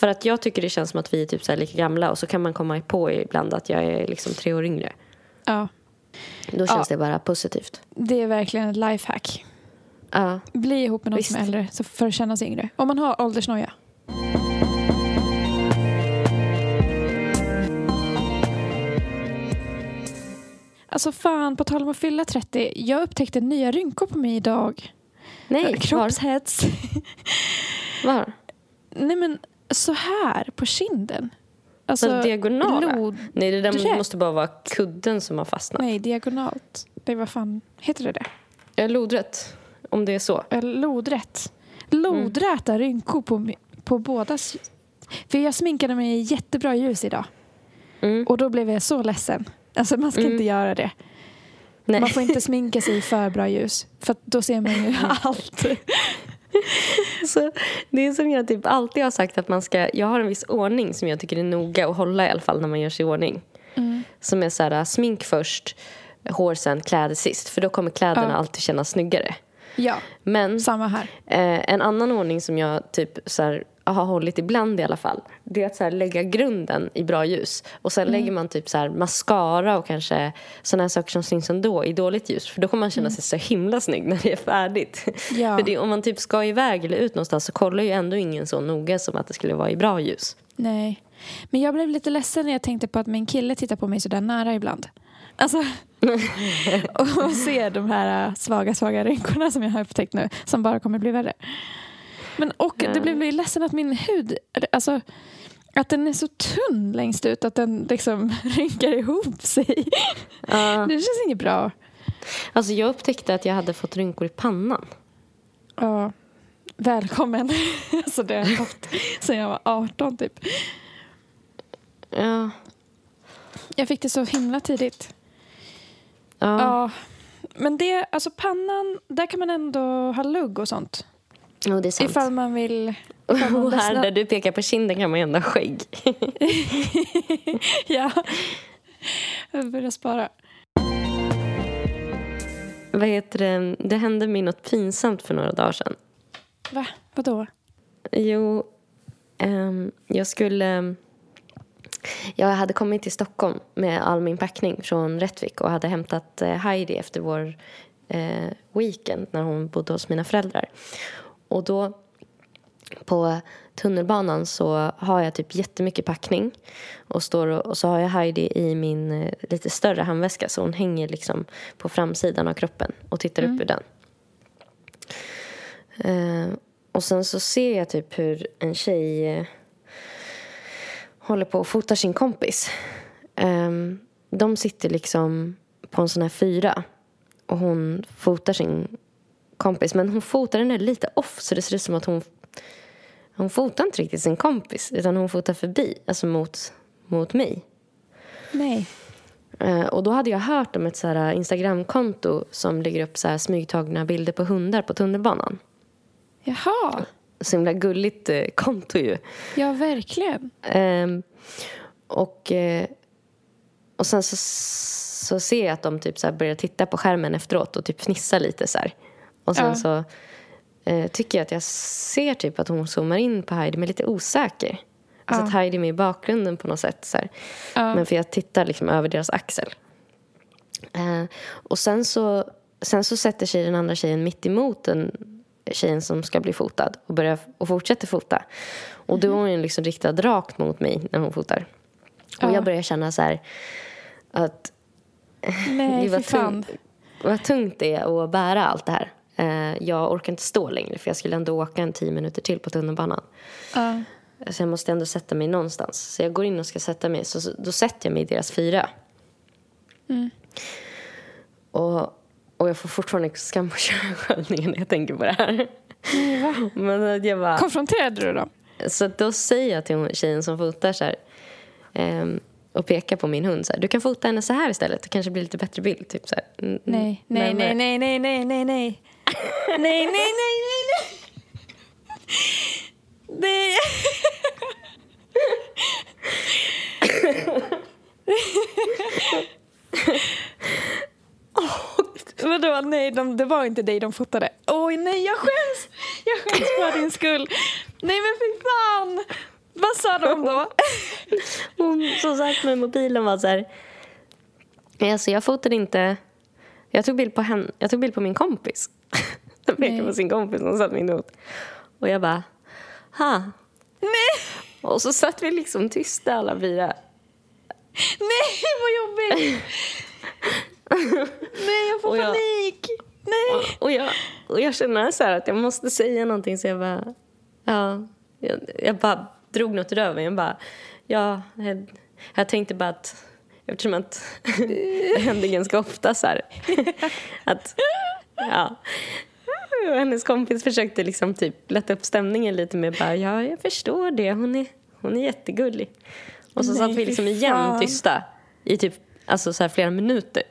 för att jag tycker det känns som att vi är typ så lika gamla och så kan man komma på ibland att jag är liksom tre år yngre. ja, Då känns Ja. det bara positivt. det är verkligen ett lifehack. Ja. Bli ihop med någon som är Visst. äldre så för att känna sig yngre. Om man har åldersnoja. Alltså fan, på tal om att fylla 30. Jag upptäckte nya rynkor på mig idag. Nej, var? Kroppshets. var? <laughs> Nej men så här på kinden. Alltså, Alltså, diagonala? lod- Nej, det där måste bara vara kudden som har fastnat. Nej, diagonalt. Det var fan, heter det det? Är lodrätt, om det är så. Lodrätt. Lodräta rynkor på, på bådas... För jag sminkade mig i jättebra ljus idag. Mm. Och då blev jag så ledsen. Alltså man ska Mm. inte göra det. Nej. Man får inte sminka sig i för bra ljus. För då ser man ju <laughs> allt. <laughs> Så det är som jag typ alltid har sagt att man ska... Jag har en viss ordning som jag tycker är noga att hålla i alla fall när man gör sig i ordning. Mm. Som är så här, smink först, hår sen, kläder sist. För då kommer kläderna Ja. alltid kännas snyggare. Ja, Men samma här. eh, en annan ordning som jag typ så här, har hållit ibland i alla fall. Det är att så här, lägga grunden i bra ljus. Och sen Mm. lägger man typ så här, mascara och kanske såna här saker som syns ändå i dåligt ljus. För då kommer man känna sig så himla snygg när det är färdigt. Mm. Ja. För det, om man typ ska iväg eller ut någonstans så kollar ju ändå ingen så noga som att det skulle vara i bra ljus. Nej. Men jag blev lite ledsen när jag tänkte på att min kille tittar på mig så där nära ibland. Alltså, och <laughs> <laughs> och ser de här äh, svaga, svaga rynkorna som jag har upptäckt nu, som bara kommer bli värre. Men och det blev jag ledsen att min hud, alltså att den är så tunn längst ut att den liksom <laughs> rynkar ihop sig. Ja. Det känns inget bra. Alltså jag upptäckte att jag hade fått rynkor i pannan. Ja, välkommen. <laughs> alltså det har jag haft <laughs> sedan jag var 18 typ. Ja. Jag fick det så himla tidigt. Ja. Ja, men det, alltså pannan, där kan man ändå ha lugg och sånt. Jo, det är sant. Ifall man vill... <laughs> ifall man här där du pekar på kinden kan man ju ändå ha skägg. <laughs> ja. Jag börjar spara. Vad heter det? Det hände mig något pinsamt för några dagar sedan. Va? Vadå? Jo, ehm, jag skulle... Jag hade kommit till Stockholm med all min packning från Rättvik och hade hämtat eh, Heidi efter vår eh, weekend när hon bodde hos mina föräldrar. Och då på tunnelbanan så har jag typ jättemycket packning och, står och, och så har jag Heidi i min eh, lite större handväska så hon hänger liksom på framsidan av kroppen och tittar upp ur den. Eh, och sen så ser jag typ hur en tjej eh, håller på och fotar sin kompis. Eh, de sitter liksom på en sån här fyra och hon fotar sin kompis. Men hon fotar den lite off så det ser ut som att hon hon fotar inte riktigt sin kompis utan hon fotar förbi, alltså mot, mot mig. Nej. Eh, och då hade jag hört om ett så här Instagramkonto som lägger upp så här smygtagna bilder på hundar på tunnelbanan. Jaha. Så himla gulligt eh, konto ju. Ja, verkligen. Ehm, och, eh, och sen så, så ser jag att de typ så börjar titta på skärmen efteråt och typ fnissar lite så här. Och sen Ja. så eh, tycker jag att jag ser typ att hon zoomar in på Heidi men lite osäker. Alltså Ja. att Heidi är med i bakgrunden på något sätt. Så. Ja. Men för jag tittar liksom över deras axel. Eh, och sen så, sen så sätter sig den andra tjejen mitt emot den tjejen som ska bli fotad och, börjar, och fortsätter fota. Och då är hon liksom riktad rakt mot mig när hon fotar. Och Ja. jag börjar känna så här att <laughs> Nej, det var fy fan. tungt, vad tungt det är att bära allt det här. Eh, jag orkar inte stå längre för jag skulle ändå åka en tio minuter till på tunnelbanan. Ja. Så jag måste ändå sätta mig någonstans. Så jag går in och ska sätta mig. Så, då sätter jag mig i deras fyra. Och, och jag får fortfarande skam och <laughs> könsköljningar när jag tänker på det här. Men att jag bara, Konfronterade du dem? så då säger jag till tjejen som fotar så här, ehm, och pekar på min hund så här, du kan fota henne så här istället. Det kanske blir lite bättre bild. Typ så här. Mm, Nej, nej, närmare. nej, nej, nej, nej, nej, nej. Nej, nej, nej, nej, Det... oh, Vadå, nej, de, det var inte dig de fotade. Oj, nej, jag skäms! Jag skäms för din skull. Nej, men fy fan! Vad sa de då? Hon som sagt med mobilen var så här... "Nej, Alltså jag fotade inte... Jag tog bild på, henne, jag tog bild på min kompis. Jag pekade på sin kompis som satt mitt emot. Och jag bara... Ha. Nej, Och så satt vi liksom tysta alla fyra. nej, vad jobbigt! Nej, jag får Och jag- panik! Nej! Och jag, och jag känner så här att jag måste säga någonting så jag bara... Ja, jag, jag bara drog något ur röven. Jag bara... Ja, jag, jag tänkte bara att... Eftersom att <laughs> det händer ganska ofta så här. <laughs> Att... Ja. Och hennes kompis försökte liksom typ lätta upp stämningen lite med bara ja, jag förstår det. Hon är, hon är jättegullig. Och så Nej, satt vi liksom igen tysta i typ alltså så här flera minuter.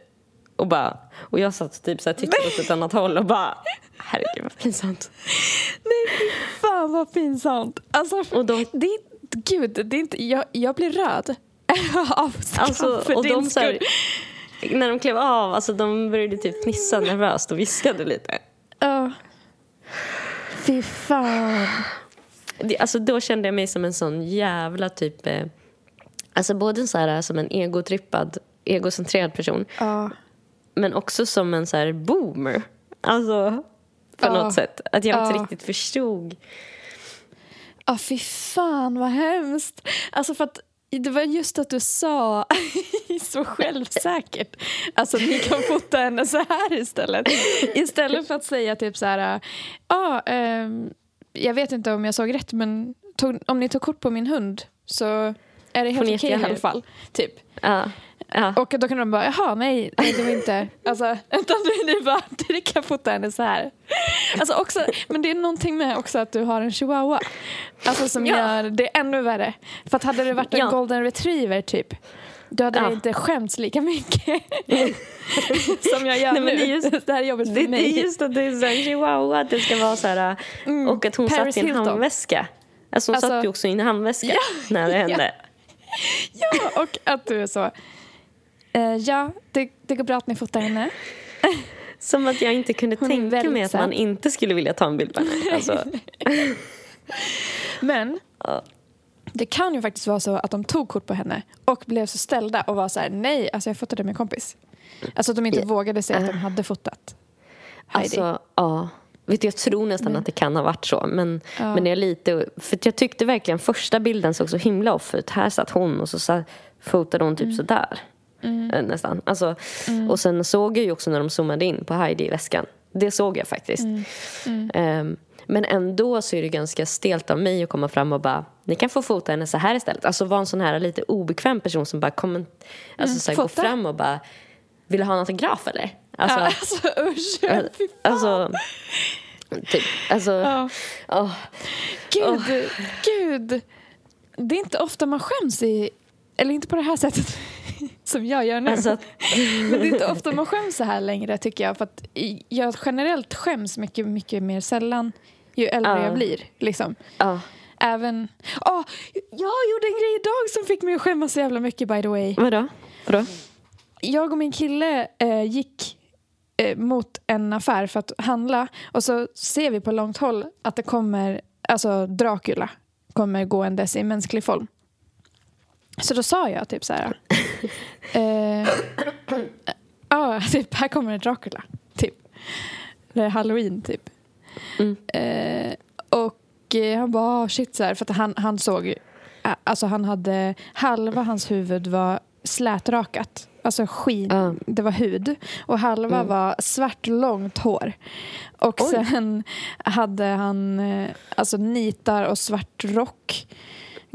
Och, bara, och jag satt typ så här tittade åt ett annat håll och bara herregud vad pinsamt. Nej, fy fan vad pinsamt. Alltså, Och de- det är, gud, det är inte, jag, jag blir röd <laughs> av skam Alltså, för och din de så här, skull. när de klev av, alltså de började typ fnissa nervöst och viskade lite. Ja. Fy fan. Alltså då kände jag mig som en sån jävla typ, eh, alltså både så här som en egotrippad, egocentrerad person Ja. men också som en så här boomer. Alltså på Ja. något sätt. Att jag inte Ja. riktigt förstod. Ja, fy fan vad hemskt. Alltså för att det var just att du sa <laughs> så självsäkert. Alltså ni kan fota henne så här istället. Istället för att säga typ så här, ja, ehm, jag vet inte om jag såg rätt men tog, om ni tog kort på min hund så är det helt okej i jättegärna alla fall. Typ. Ja. Ja. Och då kan de bara, jaha nej, nej det var inte, <laughs> alltså, utan du, du bara, du kan fota henne så här. Alltså också, men det är någonting med också att du har en chihuahua. Alltså som Ja. gör det ännu värre. För att hade det varit en Ja. golden retriever typ, då hade Ja. det inte skämts lika mycket <laughs> som jag gör Nej, men nu. det är just- det här är jobbigt för Det, det mig. är just att det är så här chihuahua, att det ska vara så här, Mm. och att hon Paris satt i en Hilton. handväska. Alltså hon Alltså- satt ju också i en handväska när det hände. <laughs> Ja, och att du är så, eh, ja, det, det går bra att ni fotar henne. <laughs> Som att jag inte kunde Hon tänka mig att man inte skulle vilja ta en bild på henne. Alltså, <laughs> Men det kan ju faktiskt vara så att de tog kort på henne och blev så ställda och var så här, nej, alltså jag fotade en kompis. Alltså att de inte Ja. vågade säga att de Ah. hade fotat. Heidi. Alltså, ja. Vet du, jag tror nästan att det kan ha varit så. Men, Ja. men jag lite... För jag tyckte verkligen första bilden såg så himla off ut. Här satt hon och så sa, fotade hon typ Mm. sådär. Eh, Nästan. Alltså, Och sen såg jag ju också när de zoomade in på Heidi i väskan. Det såg jag faktiskt. Mm. Ehm, men ändå så är det ganska stelt av mig att komma fram och bara ni kan få fota henne så här istället. Alltså vara en sån här lite obekväm person som bara kommer, alltså, så här, går fram och bara vill du ha en autograf eller? Alltså, ja, alltså usch. Fy fan. alltså, typ, alltså, Ja. åh. Gud, gud. Det är inte ofta man skäms i... Eller inte på det här sättet som jag gör nu. Alltså, <laughs> Men det är inte ofta man skäms så här längre tycker jag. För att jag generellt skäms mycket, mycket mer sällan ju äldre Ja. jag blir. Liksom. ja. Även... Åh, jag gjorde en grej idag som fick mig att skämmas så jävla mycket by the way. Vadå? Vadå? Jag och min kille eh, gick eh, mot en affär för att handla och så ser vi på långt håll att det kommer, alltså Dracula kommer gåendes i mänsklig form. Så då sa jag typ så här. Eh, <coughs> Ja, <laughs> typ här kommer en Dracula. Typ. Det är halloween typ. Mm. Eh, och eh, han bara oh, shit så här, för att han, han såg Alltså han hade halva hans huvud var slätrakat. Alltså skin, Ja. det var hud. Och halva Mm. var svart långt hår. Och Oj. sen hade han eh, alltså nitar och svart rock.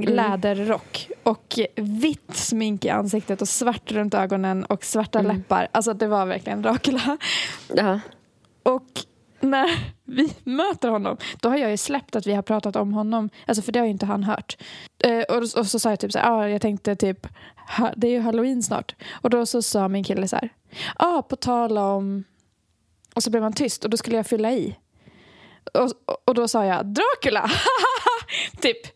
Mm. Läderrock och vitt smink i ansiktet och svart runt ögonen och svarta Mm. läppar. Alltså det var verkligen Dracula. Ja. Och när vi möter honom, då har jag ju släppt att vi har pratat om honom. Alltså för det har ju inte han hört. Eh, och, och så sa jag typ så här, ah, jag tänkte typ, ha, det är ju halloween snart. Och då så sa min kille så här, ja ah, på tal om... Och så blev han tyst och då skulle jag fylla i. Och, och då sa jag Dracula! <laughs> typ.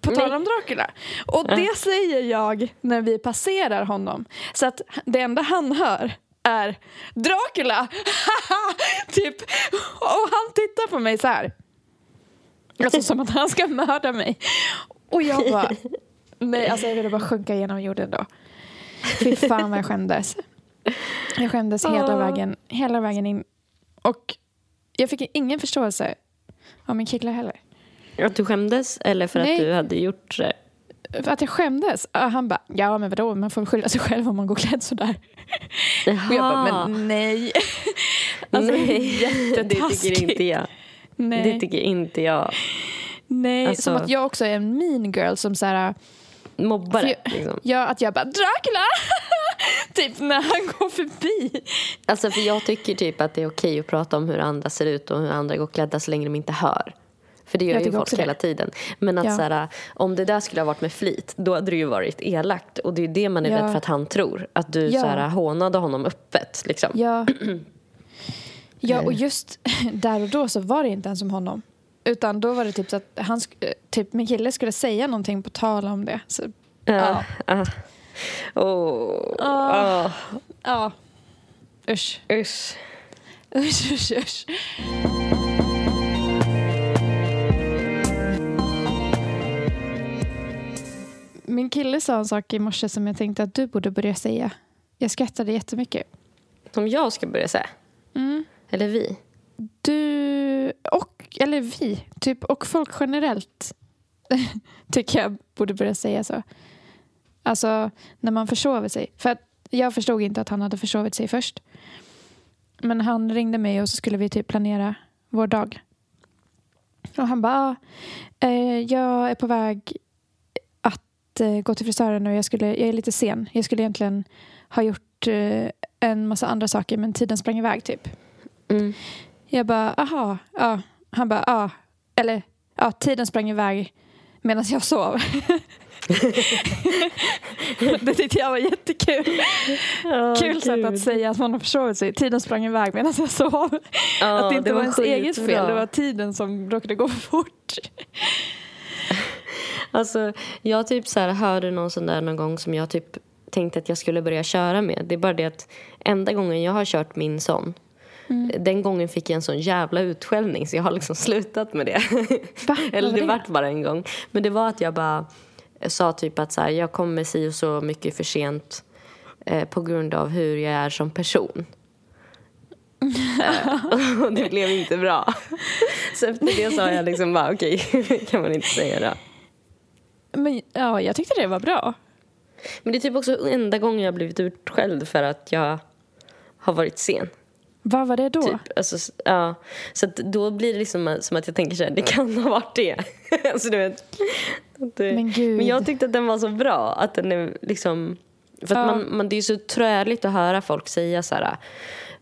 På tal om Dracula. Och det säger jag när vi passerar honom. Så att det enda han hör är Dracula! <laughs> typ. Och han tittar på mig så här. Alltså som att han ska mörda mig. Och jag bara... <laughs> Nej, alltså jag ville bara sjunka genom jorden då. Fy fan vad jag skämdes. Jag skämdes hela, Åh. vägen, hela vägen in. Och jag fick ingen förståelse av min kille heller. Att du skämdes eller för Nej. att du hade gjort det? För att jag skämdes. Och Han bara, ja men vadå, man får skylla sig själv om man går klädd sådär. Och jag bara, men nej. <laughs> Alltså, Nej, det tycker inte jag. Nej. Det tycker inte jag. Nej, Alltså- som att jag också är en mean girl som så här, Mobbare, jag- liksom. ja att jag bara Dracula! <laughs> typ när han går förbi. Alltså för jag tycker typ att det är okej att prata om hur andra ser ut och hur andra går klädda så länge de inte hör. För det gör ju folk hela tiden. Men att Ja. så här, om det där skulle ha varit med flit, då hade det ju varit elakt. Och det är det man är Ja. rädd för att han tror. Att du Ja. så här, hånade honom öppet. Liksom. Ja. <clears throat> ja, och just <laughs> där och då så var det inte ens om honom. Utan då var det typ så att han, eh, typ min kille skulle säga någonting på tal om det. Så, Ja. Ah. Åh. Ah. Ah. ja. Usch. Usch. Usch, usch, usch. Min kille sa en sak i morse som jag tänkte att du borde börja säga. Jag skrattade jättemycket. Som jag ska börja säga. Mm. Eller vi. Du och, eller vi, typ, och folk generellt <laughs> tycker jag borde börja säga så. Alltså när man försover sig. För att jag förstod inte att han hade försovit sig först. Men han ringde mig och så skulle vi typ planera vår dag. Och han bara, ah, eh, jag är på väg att eh, gå till frisören och jag, skulle, jag är lite sen. Jag skulle egentligen ha gjort eh, en massa andra saker men tiden sprang iväg typ. Mm. Jag bara, aha, ja. Han bara, ja. Eller, ja, tiden sprang iväg medan jag sov. <laughs> det tyckte jag var jättekul. <laughs> Kul sätt att säga att man har försovit sig. Tiden sprang iväg medan jag sov. Ja, att det inte det var var ens eget fel, det var tiden som råkade gå för fort. Alltså, jag typ så här hörde någon sån där någon gång som jag typ tänkte att jag skulle börja köra med. Det är bara det att enda gången jag har kört min sån Mm. Den gången fick jag en sån jävla utskällning så jag har liksom slutat med det. Va? <laughs> Eller det det? vart bara en gång. Men det var att jag bara sa typ att så här, jag kommer si och så mycket för sent eh, på grund av hur jag är som person. <laughs> och det blev inte bra. <laughs> Så efter det sa jag liksom bara okej, okay, kan man inte säga då. Men ja, jag tyckte det var bra. Men det är typ också enda gången jag har blivit utskälld för att jag har varit sen. Vad var det då? Typ, alltså, ja. Så då blir det liksom som att jag tänker så här, det kan ha varit det. <laughs> alltså, du vet, det. Men, gud. men jag tyckte att den var så bra. Att den är liksom, för ja. man, man, det är så träligt att höra folk säga så här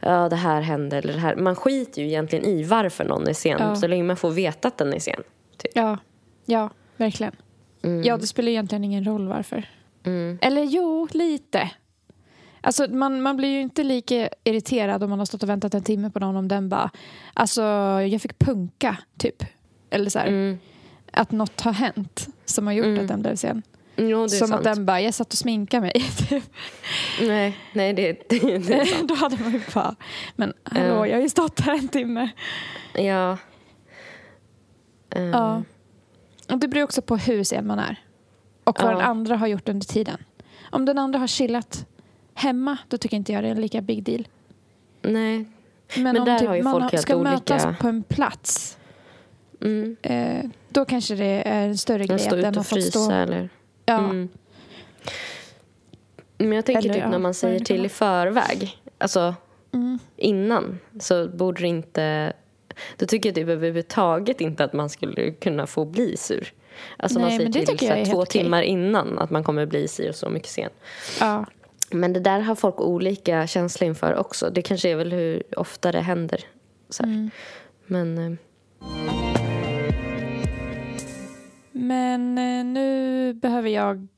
ja, det här hände eller det här. Man skiter ju egentligen i varför någon är sen ja. så länge man får veta att den är sen. Typ. Ja, ja, verkligen. Mm. Ja, det spelar egentligen ingen roll varför. Mm. Eller jo, lite. Alltså, man, man blir ju inte lika irriterad om man har stått och väntat en timme på någon om den bara, alltså jag fick punka, typ. Eller så här, mm. Att något har hänt som har gjort mm. att den blev sen. Jo, som sant. att den bara, jag satt och sminkade mig. <laughs> Typ. nej, nej det, det, det är <laughs> sant. Då hade man ju bara, men hallå, uh. jag har ju stått här en timme. Ja. Um. Ja. Och det beror också på hur sen man är. Och vad uh. den andra har gjort under tiden. Om den andra har chillat hemma, då tycker inte jag det är en lika big deal. Nej. Men, Men om typ man ska olika... mötas på en plats, mm. eh, då kanske det är en större grej. Stå att den har fått stå... eller? Ja. Mm. Men jag tänker eller, typ när man säger till i förväg, alltså mm. innan, så borde det inte... Då tycker jag typ överhuvudtaget inte att man skulle kunna få bli sur. Alltså Nej, man säger till så två timmar okej. innan att man kommer bli si och så mycket sen. Ja. Men det där har folk olika känsla inför också. Det kanske är väl hur ofta det händer. Mm. Men... Eh. Men eh, nu behöver jag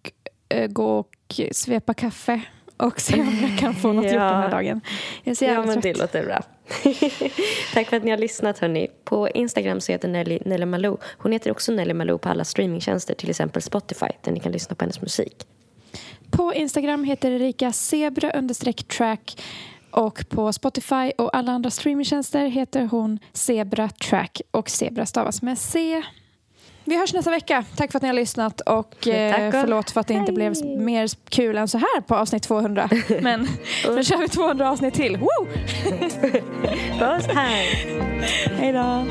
eh, gå och svepa kaffe och se om jag kan få något ja. gjort den här dagen. Jag är så ja, men det låter bra. <laughs> Tack för att ni har lyssnat hörni. På Instagram så heter Nelly Nelly Malou. Hon heter också Nelly Malou på alla streamingtjänster, till exempel Spotify, där ni kan lyssna på hennes musik. På Instagram heter Erika zebra track och på Spotify och alla andra streamingtjänster heter hon Zebra Track och Zebra stavas med C. Vi hörs nästa vecka. Tack för att ni har lyssnat och eh, förlåt för att det inte blev mer kul än så här på avsnitt 200. <laughs> Men nu kör vi 200 avsnitt till. Woo! <laughs> Puss, hej! Hej då!